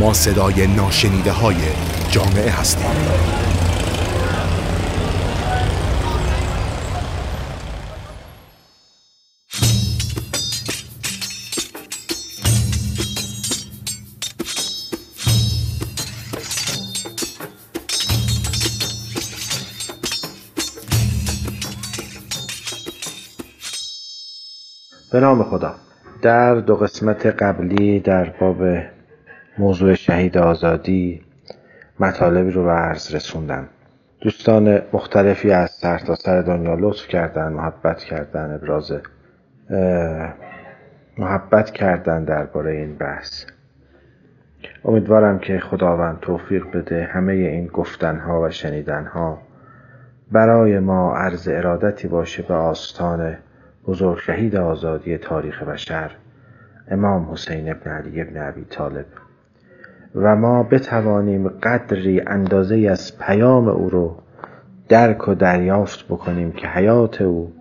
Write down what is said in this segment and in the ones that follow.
ما صدای ناشنیده های جامعه هستیم. به نام خدا. در دو قسمت قبلی در باب موضوع شهید آزادی مطالبی رو به عرض رسوندم. دوستان مختلفی از سر تا سر دنیا لطف کردن محبت کردن ابراز محبت کردن درباره این بحث. امیدوارم که خداوند توفیق بده همه این گفتنها و شنیدنها برای ما عرض ارادتی باشه به آستان بزرگ شهید آزادی تاریخ بشر امام حسین ابن علی ابن ابی طالب. و ما بتوانیم قدری اندازه از پیام او رو درک و دریافت بکنیم که حیات او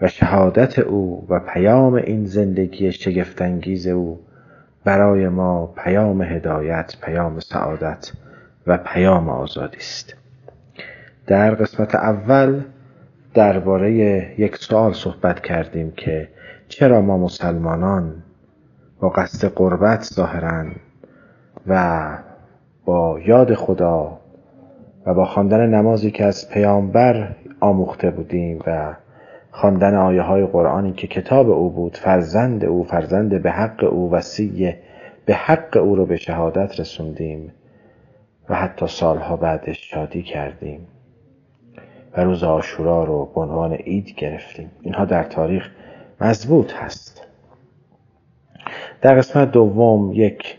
و شهادت او و پیام این زندگی شگفتانگیز او برای ما پیام هدایت، پیام سعادت و پیام آزادی است. در قسمت اول درباره یک سوال صحبت کردیم که چرا ما مسلمانان با قصد قربت ظاهرا و با یاد خدا و با خواندن نمازی که از پیامبر آموخته بودیم و خواندن آیه های قرآنی که کتاب او بود فرزند او فرزند به حق او وسیع به حق او رو به شهادت رسوندیم و حتی سالها بعدش شادی کردیم و روز آشورا رو به عنوان عید گرفتیم. اینها در تاریخ مضبوط هست. در قسمت دوم یک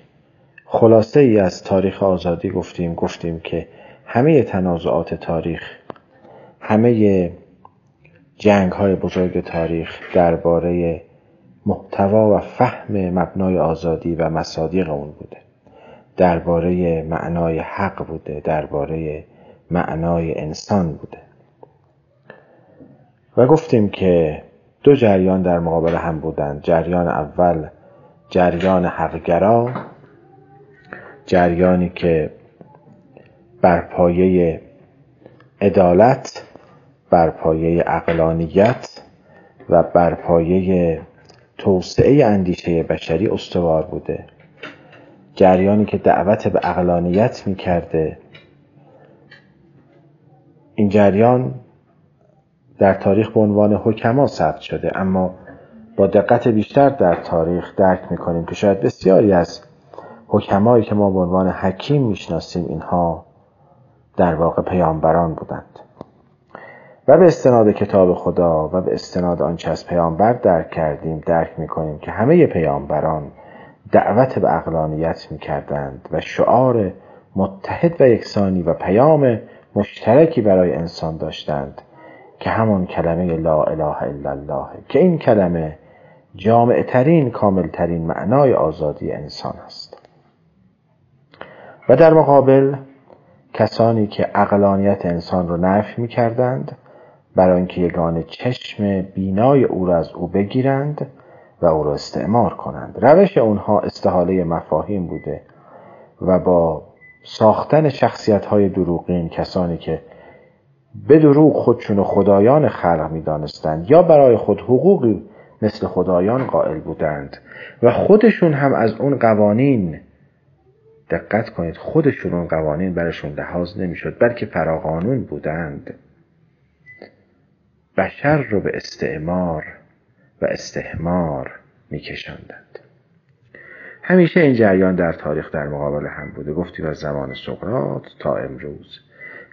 خلاصه ای از تاریخ آزادی گفتیم گفتیم که همه تنازعات تاریخ همه جنگ های بزرگ تاریخ درباره محتوا و فهم مبنای آزادی و مصادیق اون بوده. درباره معنای حق بوده درباره معنای انسان بوده. و گفتیم که دو جریان در مقابل هم بودند. جریان اول جریان حقگرا. جریانی که بر پایه عدالت بر پایه اقلانیت و بر پایه توسعه اندیشه بشری استوار بوده. جریانی که دعوت به اقلانیت می کرده این جریان در تاریخ به عنوان حکما ثبت شده اما با دقت بیشتر در تاریخ درک می‌کنیم که شاید بسیاری از حکمایی که ما به عنوان حکیم می‌شناسیم اینها در واقع پیامبران بودند. و به استناد کتاب خدا و به استناد آنچه از پیامبر درک کردیم درک می‌کنیم که همه پیامبران دعوت به اقلانیت می‌کردند و شعار متحد و یکسانی و پیام مشترکی برای انسان داشتند که همون کلمه لا اله الا الله که این کلمه جامع ترین کامل ترین معنای آزادی انسان است. و در مقابل کسانی که اقلانیت انسان رو نفی می کردند برای اینکه یگان چشم بینای او را از او بگیرند و او را استعمار کنند. روش اونها استحاله مفاهیم بوده و با ساختن شخصیت های دروغین کسانی که به دروغ خودشون خدایان خلق می دانستند یا برای خود حقوقی مثل خدایان قائل بودند و خودشون هم از اون قوانین دقت کنید خودشون اون قوانین برشون لحاظ نمی‌شد بلکه فراقانون بودند. بشر رو به استعمار و استحمار میکشاندند. همیشه این جریان در تاریخ در مقابل هم بوده. گفتیم از زمان سقراط تا امروز.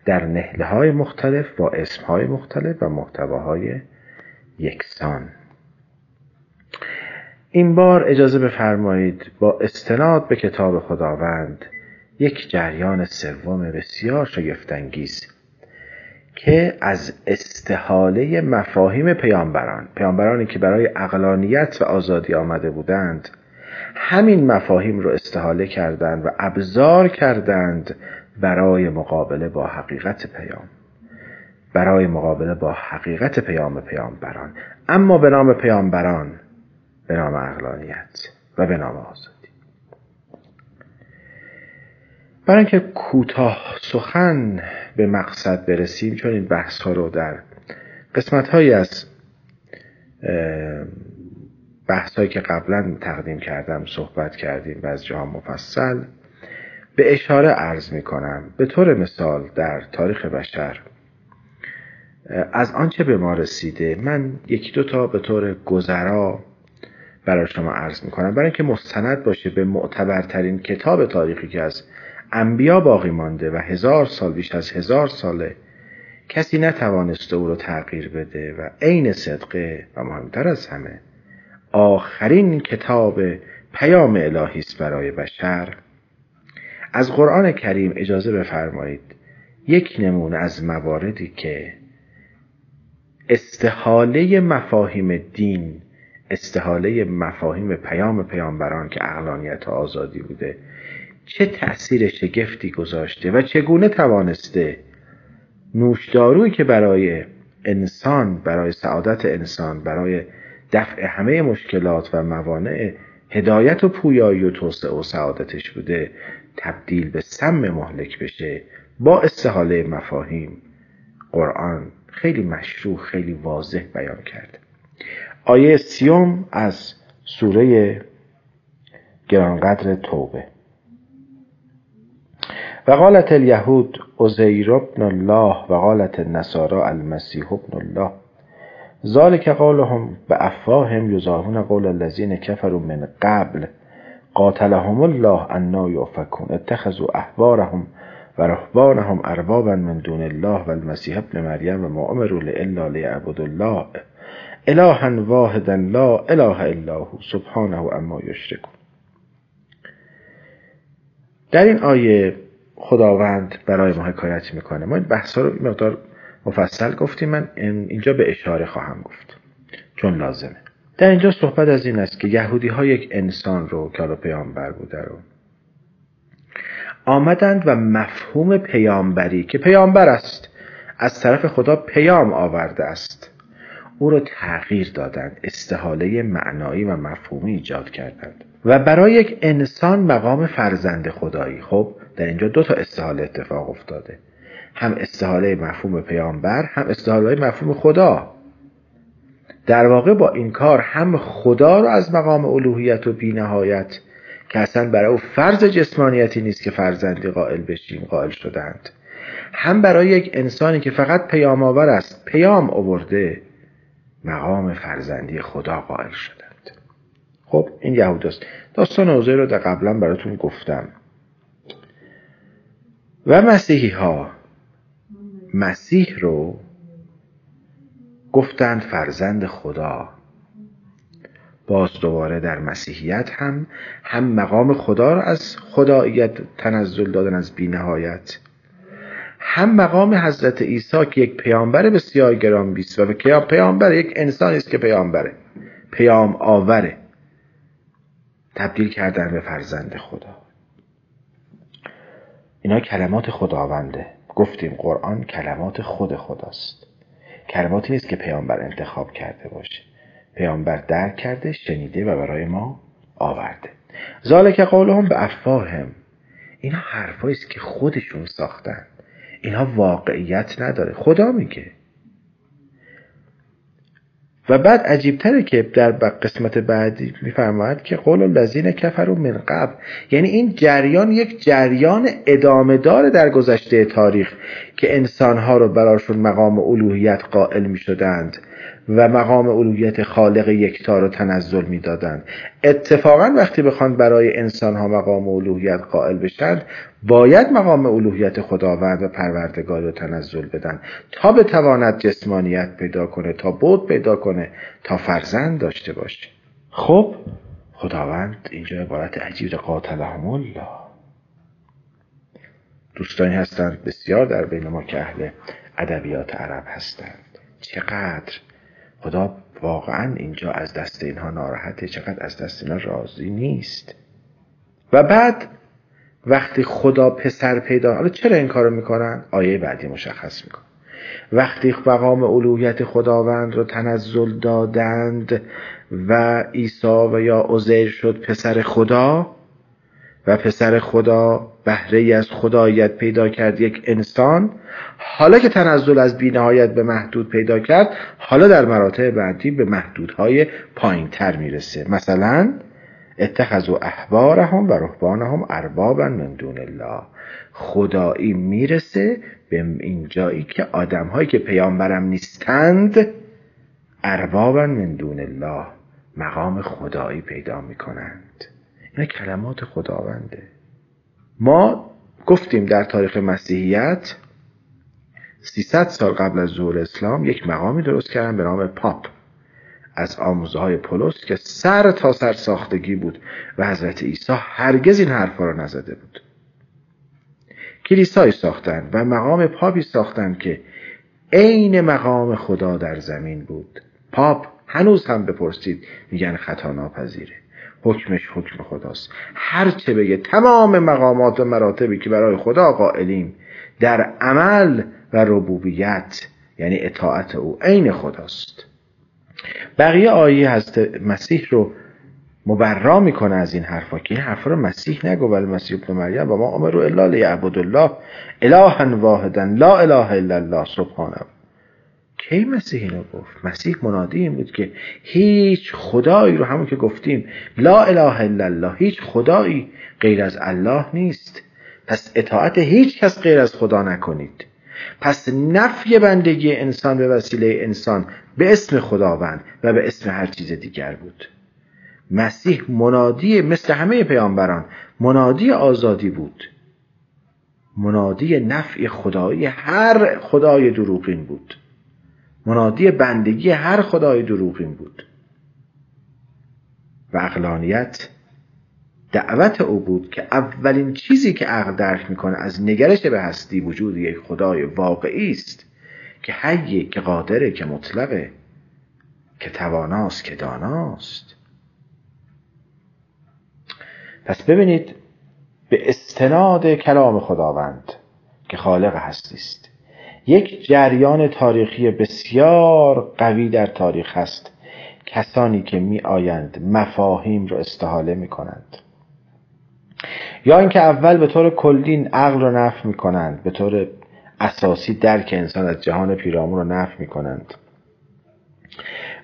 در نهله های مختلف با اسم های مختلف و محتواهای یکسان. این بار اجازه بفرمایید با استناد به کتاب خداوند یک جریان سوم بسیار شگفتانگیز که از استحاله مفاهیم پیامبران پیامبرانی که برای اقلانیت و آزادی آمده بودند همین مفاهیم رو استحاله کردند و ابزار کردند برای مقابله با حقیقت پیام. برای مقابله با حقیقت پیام پیامبران. اما به نام پیامبران به نام اقلانیت و به نام آزادی. برای اینکه کوتاه سخن به مقصد برسیم چون این بحث ها رو در قسمت هایی از بحث هایی که قبلا تقدیم کردم صحبت کردیم و از جا مفصل به اشاره عرض می کنم به طور مثال در تاریخ بشر از آنچه به ما رسیده من یکی دو تا به طور گذرا برای شما عرض می کنم برای اینکه مستند باشه به معتبرترین کتاب تاریخی که از انبیا باقی مانده و هزار سال بیش از هزار ساله کسی نتوانسته او رو تغییر بده و عین صدقه و مهمتر از همه آخرین کتاب پیام الهی است برای بشر. از قرآن کریم اجازه بفرمایید یک نمونه از مواردی که استحاله مفاهیم دین استحاله مفاهیم پیام پیامبران که اقلانیت و آزادی بوده چه تأثیر شگفتی گذاشته و چگونه توانسته نوشدارویی که برای انسان برای سعادت انسان برای دفع همه مشکلات و موانع هدایت و پویایی و توسعه و سعادتش بوده تبدیل به سم مهلک بشه با استحاله مفاهیم؟ قرآن خیلی مشروع خیلی واضح بیان کرده. آیه سیوم از سوره گرانقدر توبه. و قالت الیهود عزیر ابن الله و قالت النصارى المسیح ابن الله. ذلك قولهم به افواهم یظاهرون قول الذین کفروا من قبل. قاتلهم الله انا یؤفکون. اتخذوا احبارهم و رهبانهم اربابا من دون الله و المسیح ابن مریم و ما امروا الا لیعبدوا الله. الها واحدا لا اله الا هو سبحانه اما یشرکون. در این آیه خداوند برای ما حکایت می‌کنه. ما این بحث رو مقدار مفصل گفتیم. من اینجا به اشاره خواهم گفت. چون لازمه. در اینجا صحبت از این است که یهودی ها یک انسان رو که حالا پیامبر بوده رو آمدند و مفهوم پیامبری که پیامبر است از طرف خدا پیام آورده است. او را تغییر دادند استحاله معنایی و مفهومی ایجاد کردند. و برای یک انسان مقام فرزند خدایی خب در اینجا دو تا استحاله اتفاق افتاده. هم استحاله مفهوم پیامبر هم استحاله مفهوم خدا. در واقع با این کار هم خدا رو از مقام الوهیت و بینهایت که اصلا برای او فرض جسمانیتی نیست که فرزندی قائل بشیم قائل شدند هم برای یک انسانی که فقط پیام آور است پیام آورده مقام فرزندی خدا قائل شدند. خب این یهود است داستان اوزه رو در قبلا براتون گفتم. و مسیحی ها مسیح رو گفتند فرزند خدا. باز دوباره در مسیحیت هم هم مقام خدا را از خداییت تنزل دادن از بینهایت. هم مقام حضرت عیسی که یک پیامبر بسیار گران بیست و پیامبر یک انسانی است که پیامبره. پیام آوره. تبدیل کردن به فرزند خدا. اینا کلمات خداونده. گفتیم قرآن کلمات خود خداست. کلماتی نیست که پیامبر انتخاب کرده باشه. پیامبر درک کرده شنیده و برای ما آورده. ذالک قولهم به افواهم اینا حرفایی است که خودشون ساختن. اینها واقعیت نداره. خدا میگه. و بعد عجیبتره که در قسمت بعدی میفرماید که قول الذین کفروا من قبل. یعنی این جریان یک جریان ادامه داره در گذشته تاریخ که انسانها رو براشون مقام الوهیت قائل می شدند و مقام الوهیت خالق یکتا رو تنزل می‌دادند. اتفاقا وقتی بخوان برای انسان ها مقام الوهیت قائل بشند باید مقام الوهیت خداوند و پروردگار رو تنزل بدن تا بتواند جسمانیت پیدا کنه تا بود پیدا کنه تا فرزند داشته باشه. خب خداوند اینجا عبارت عجیب قاتلهم الله دوستانی هستند بسیار در بین ما که اهل ادبیات عرب هستند. چقدر خدا واقعا اینجا از دست اینها ناراحته چقدر از دست اینها راضی نیست. و بعد وقتی خدا پسر پیدا حالا چرا این کارو می‌کنن؟ آیه بعدی مشخص میکن وقتی مقام الوهیت خداوند رو تنزل دادند و عیسی و یا عزیر شد پسر خدا و پسر خدا بهره از خدایت پیدا کرد یک انسان. حالا که تنزل از بینهایت به محدود پیدا کرد حالا در مراتب بعدی به محدودهای پایین تر می‌رسه. مثلا اتخذوا احبارهم و رهبانهم اربابا من دون الله. خدایی می‌رسه به این جایی که آدمهایی که پیامبرم نیستند اربابا من دون الله مقام خدایی پیدا می‌کنند. این کلمات خداونده. ما گفتیم در تاریخ مسیحیت 300 سال قبل از ظهور اسلام یک مقامی درست کردن به نام پاپ از آموزه های پولس که سر تا سر ساختگی بود و حضرت عیسی هرگز این حرفا را نزده بود. کلیسایی ساختند و مقام پاپی ساختند که عین مقام خدا در زمین بود. پاپ هنوز هم بپرسید میگن خطا ناپذیره. حکمش حکم خداست. هر چه بگه تمام مقامات و مراتبی که برای خدا قائلیم در عمل و ربوبیت یعنی اطاعت او عین خداست. بقیه آیه حضرت مسیح رو مبرا می‌کنه از این حرفا که این حرفا رو مسیح نگو ولی مسیح ابن مریم و ما امرو الا لیعبد الله الها واحدا لا اله الا الله سبحانه. کی مسیح اینو گفت؟ مسیح منادی این بود که هیچ خدایی رو همون که گفتیم لا اله الا الله هیچ خدایی غیر از الله نیست. پس اطاعت هیچ کس غیر از خدا نکنید. پس نفی بندگی انسان به وسیله انسان به اسم خداوند و به اسم هر چیز دیگر بود. مسیح منادی مثل همه پیامبران منادی آزادی بود. منادی نفع خدایی هر خدای دروغین بود. منادی بندگی هر خدای دروغین بود. و اقلانیت دعوت او بود که اولین چیزی که عقل درک می‌کنه از نگرش به هستی وجود یک خدای واقعی است که حیه که قادره که مطلقه که تواناست که داناست. پس ببینید به استناد کلام خداوند که خالق هستی است. یک جریان تاریخی بسیار قوی در تاریخ است. کسانی که می آیند مفاهیم را استحاله می کنند یا اینکه اول به طور کلین عقل را نفی می کنند به طور اساسی درک انسان از جهان پیرامون را نفی می کنند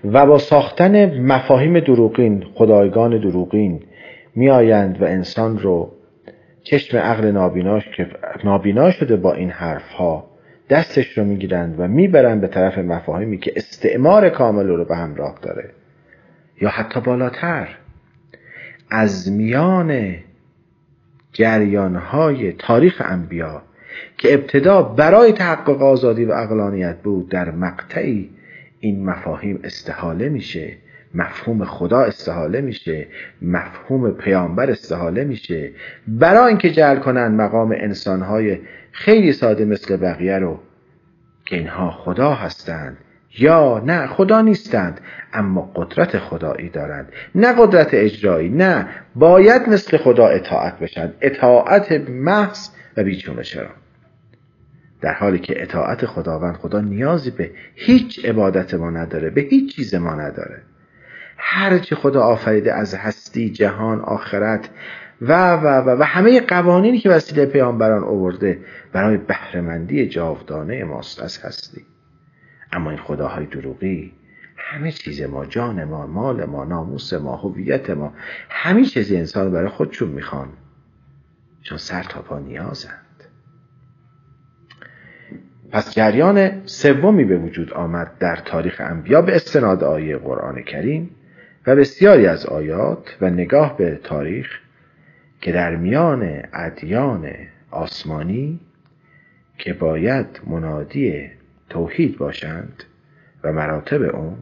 و با ساختن مفاهیم دروغین خدایگان دروغین میآیند و انسان رو چشم عقل نابینا شده با این حرف ها دستش رو می‌گیرند و می‌برند به طرف مفاهیمی که استعمار کامل رو به همراه داره. یا حتی بالاتر از میان جریانهای تاریخ انبیا که ابتدا برای تحقق آزادی و اقلانیت بود در مقطعی این مفاهیم استحاله میشه مفهوم خدا استحاله میشه مفهوم پیامبر استحاله میشه. برای اینکه جعل کنن مقام انسانهای خیلی ساده مثل بقیه رو. که اینها خدا هستند. یا نه خدا نیستند اما قدرت خدایی دارند. نه قدرت اجرایی نه باید مثل خدا اطاعت بشن. اطاعت محض و بیچون چرا؟ در حالی که اطاعت خداوند خدا نیازی به هیچ عبادت ما نداره به هیچ چیز ما نداره. هر چی خدا آفریده از هستی جهان آخرت و و و و همه قوانینی که وسیله پیامبران آورده برای بهرهمندی جاودانه ماست از هستی. اما این خداهای دروغی همه چیز ما جان ما مال ما ناموس ما هویت ما همه چیز انسان برای خودشون می‌خوان. چون سر تا پا نیازند. پس جریان سومی به وجود آمد در تاریخ انبیا به استناد آیه قرآن کریم و بسیاری از آیات و نگاه به تاریخ که در میان ادیان آسمانی که باید منادی توحید باشند و مراتب اون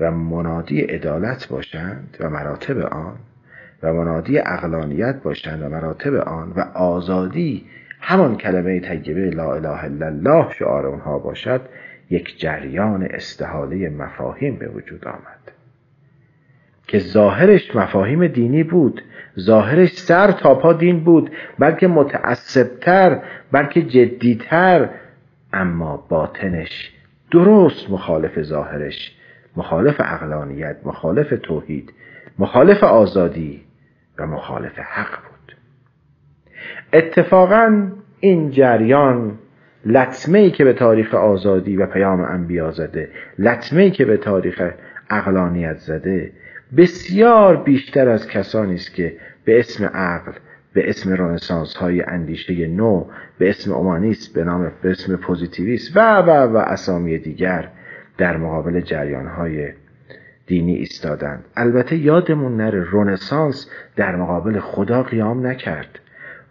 و منادی عدالت باشند و مراتب آن و منادی اقلانیت باشند و مراتب آن و آزادی همان کلمه طیبه لا اله الا الله شعار اونها باشد یک جریان استحاله مفاهیم به وجود آمد. که ظاهرش مفاهیم دینی بود ظاهرش سر تا پا دین بود بلکه متعصبتر بلکه جدیتر اما باطنش درست مخالف ظاهرش مخالف اقلانیت مخالف توحید مخالف آزادی و مخالف حق بود. اتفاقا این جریان لطمه ای که به تاریخ آزادی و پیام انبیا زده لطمه ای که به تاریخ عقلانیت زده بسیار بیشتر از کسانی است که به اسم عقل به اسم رنسانس های اندیشه نو به اسم اومانیست به نام به اسم پوزیتیویست و و و اسامی دیگر در مقابل جریان های دینی ایستادند. البته یادمون نره رنسانس در مقابل خدا قیام نکرد.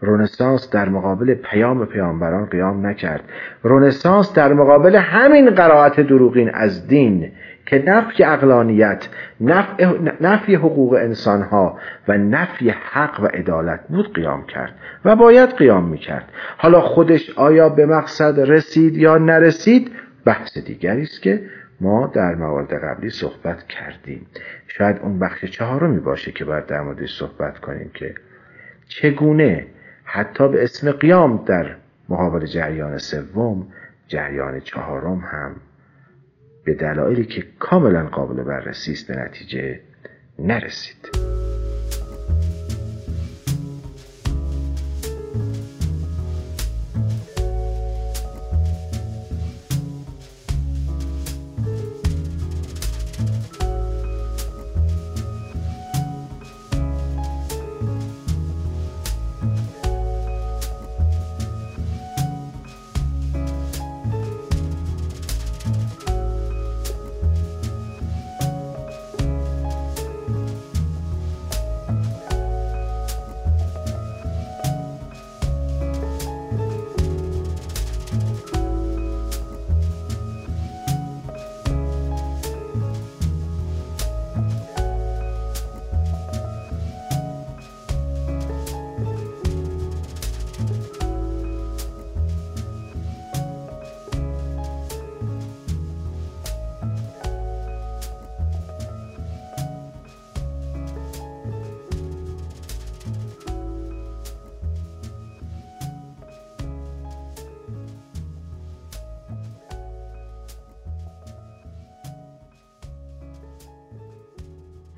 رنسانس در مقابل پیام پیامبران قیام نکرد. رونسانس در مقابل همین قرائت دروغین از دین که نفی اقلانیت نفی حقوق انسانها و نفی حق و عدالت بود قیام کرد و باید قیام می‌کرد. حالا خودش آیا به مقصد رسید یا نرسید؟ بحث دیگری است که ما در موارد قبلی صحبت کردیم. شاید اون بخش چهارمی باشه که باید در موردش صحبت کنیم که چگونه حتی به اسم قیام در مقابل جریان سوم جریان چهارم هم به دلایلی که کاملا قابل بررسی است به نتیجه نرسید.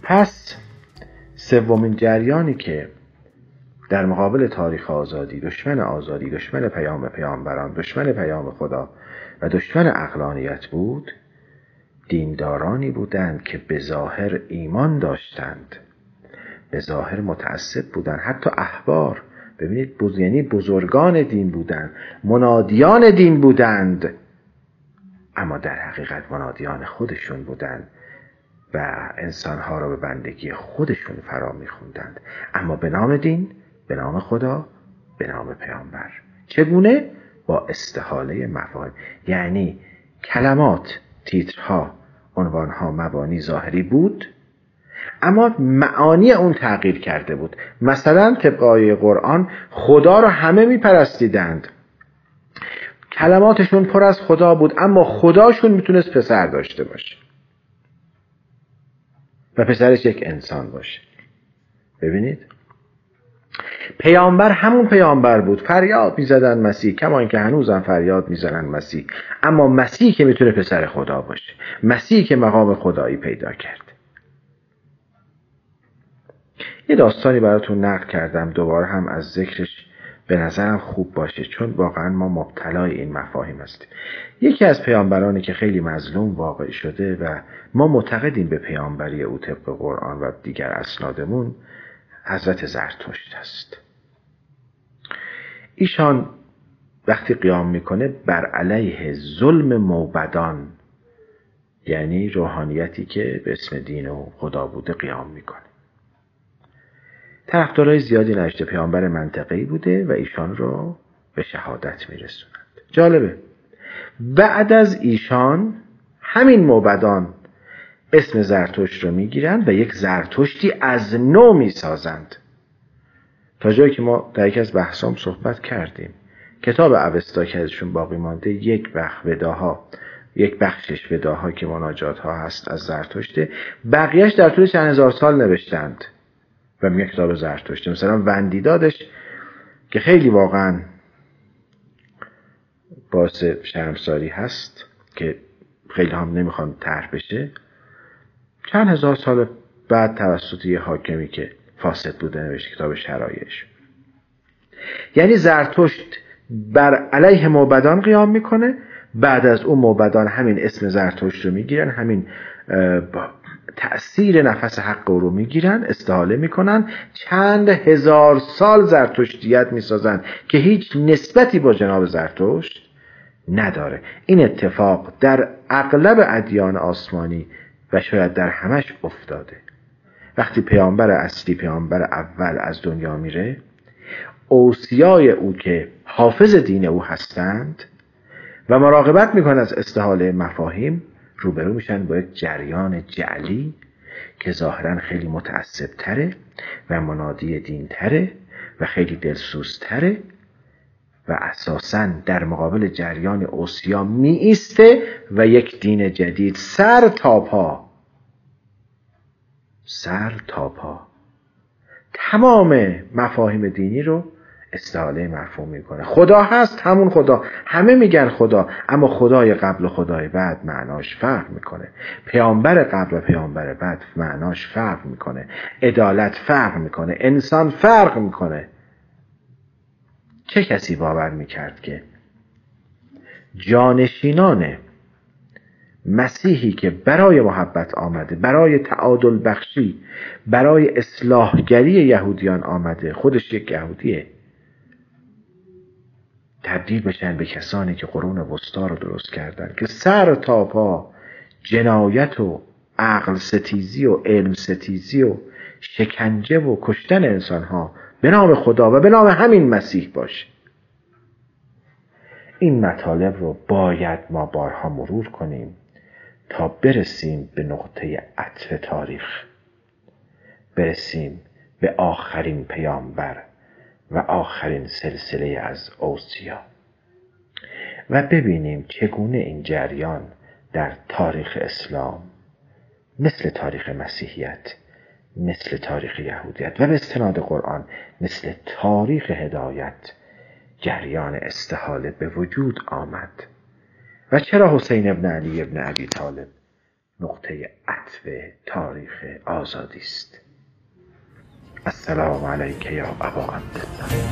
پس سومین جریانی که در مقابل تاریخ آزادی دشمن آزادی دشمن پیام پیامبران دشمن پیام خدا و دشمن اقلانیت بود دیندارانی بودند که به ظاهر ایمان داشتند به ظاهر متعصب بودند. حتی احبار ببینید یعنی بزرگان دین بودند منادیان دین بودند اما در حقیقت منادیان خودشون بودند. و انسانها را به بندگی خودشون فرا میخوندند. اما به نام دین به نام خدا به نام پیامبر. چگونه؟ با استحاله مفاهیم. یعنی کلمات تیترها عنوانها مبانی ظاهری بود اما معانی اون تغییر کرده بود. مثلا طبق آیه قرآن خدا را همه میپرستیدند. کلماتشون پر از خدا بود اما خداشون می‌تونست پسر داشته باشه. و پسرش یک انسان باشه. ببینید. پیامبر همون پیامبر بود. فریاد می‌زدن مسیح کما اینکه هنوزم فریاد می‌زنن مسیح. اما مسیح که می‌تونه پسر خدا باشه. مسیح که مقام خدایی پیدا کرد. یه داستانی براتون نقل کردم. دوباره هم از ذکرش به نظرم خوب باشه چون واقعا ما مبتلای این مفاهیم هستیم. یکی از پیامبرانی که خیلی مظلوم واقع شده و ما معتقدیم به پیامبری او طبق قرآن و دیگر اسنادمون حضرت زرتشت است. ایشان وقتی قیام می‌کنه بر علیه ظلم موبدان یعنی روحانیتی که به اسم دین و خدا بوده قیام می‌کنه. طرفدارای زیادی نجد پیامبر منطقه‌ای بوده و ایشان رو به شهادت میرسونند جالبه. بعد از ایشان همین موبدان اسم زرتشت رو می‌گیرند و یک زرتشتی از نو می‌سازند. تا جایی که ما در یکی از بحثام صحبت کردیم. کتاب اوستا که ازشون باقی مانده یک بخ وداها یک بخشش وداها که مناجات ها هست از زرتشته بقیهش در طول چند هزار سال نوشتند. و میگه کتاب زرتشته مثلا وندیدادش که خیلی واقعا باعث شرمساری هست که خیلی هم نمی‌خوان طرح بشه. چند هزار سال بعد توسط یه حاکمی که فاسد بوده نوشته کتاب شرایش یعنی زرتشت بر علیه موبدان قیام می‌کنه. بعد از اون موبدان همین اسم زرتشت رو می‌گیرن همین تأثیر نفس حق رو می‌گیرن استحاله می‌کنن. چند هزار سال زرتشتیت می‌سازن که هیچ نسبتی با جناب زرتشت نداره. این اتفاق در اغلب ادیان آسمانی و شاید در همش افتاده. وقتی پیامبر اصلی پیامبر اول از دنیا میره اوسیای او که حافظ دین او هستند و مراقبت می‌کنن از استحاله مفاهیم روبرو میشن با یک جریان جعلی که ظاهرا خیلی متعصب تره و منادی دین تره و خیلی دلسوزتره و اساسا در مقابل جریان اوسیا می ایسته و یک دین جدید سر تا پا سر تا پا. تمام مفاهیم دینی رو استحاله مفهوم می‌کنه. خدا هست همون خدا. همه میگن خدا اما خدای قبل و خدای بعد معناش فرق می‌کنه. پیامبر قبل و پیامبر بعد معناش فرق می‌کنه. عدالت فرق می‌کنه. انسان فرق می‌کنه. چه کسی باور می‌کرد که جانشینان مسیحی که برای محبت آمده برای تعادل بخشی برای اصلاحگری یهودیان آمده خودش یک یهودیه. تبدیل بشن به کسانی که قرون وسطا رو درست کردن که سر تا پا جنایت و عقل ستیزی و علم ستیزی و شکنجه و کشتن انسان ها به نام خدا و به نام همین مسیح باشه. این مطالب رو باید ما بارها مرور کنیم تا برسیم به نقطه عطف تاریخ. برسیم به آخرین پیامبر. و آخرین سلسله از اوسیا. و ببینیم چگونه این جریان در تاریخ اسلام مثل تاریخ مسیحیت مثل تاریخ یهودیت و به استناد قرآن مثل تاریخ هدایت جریان استحاله به وجود آمد. و چرا حسین ابن علی ابن عبی طالب نقطه عطف تاریخ آزادی است؟ السلام عليك يا أبا عبد الله.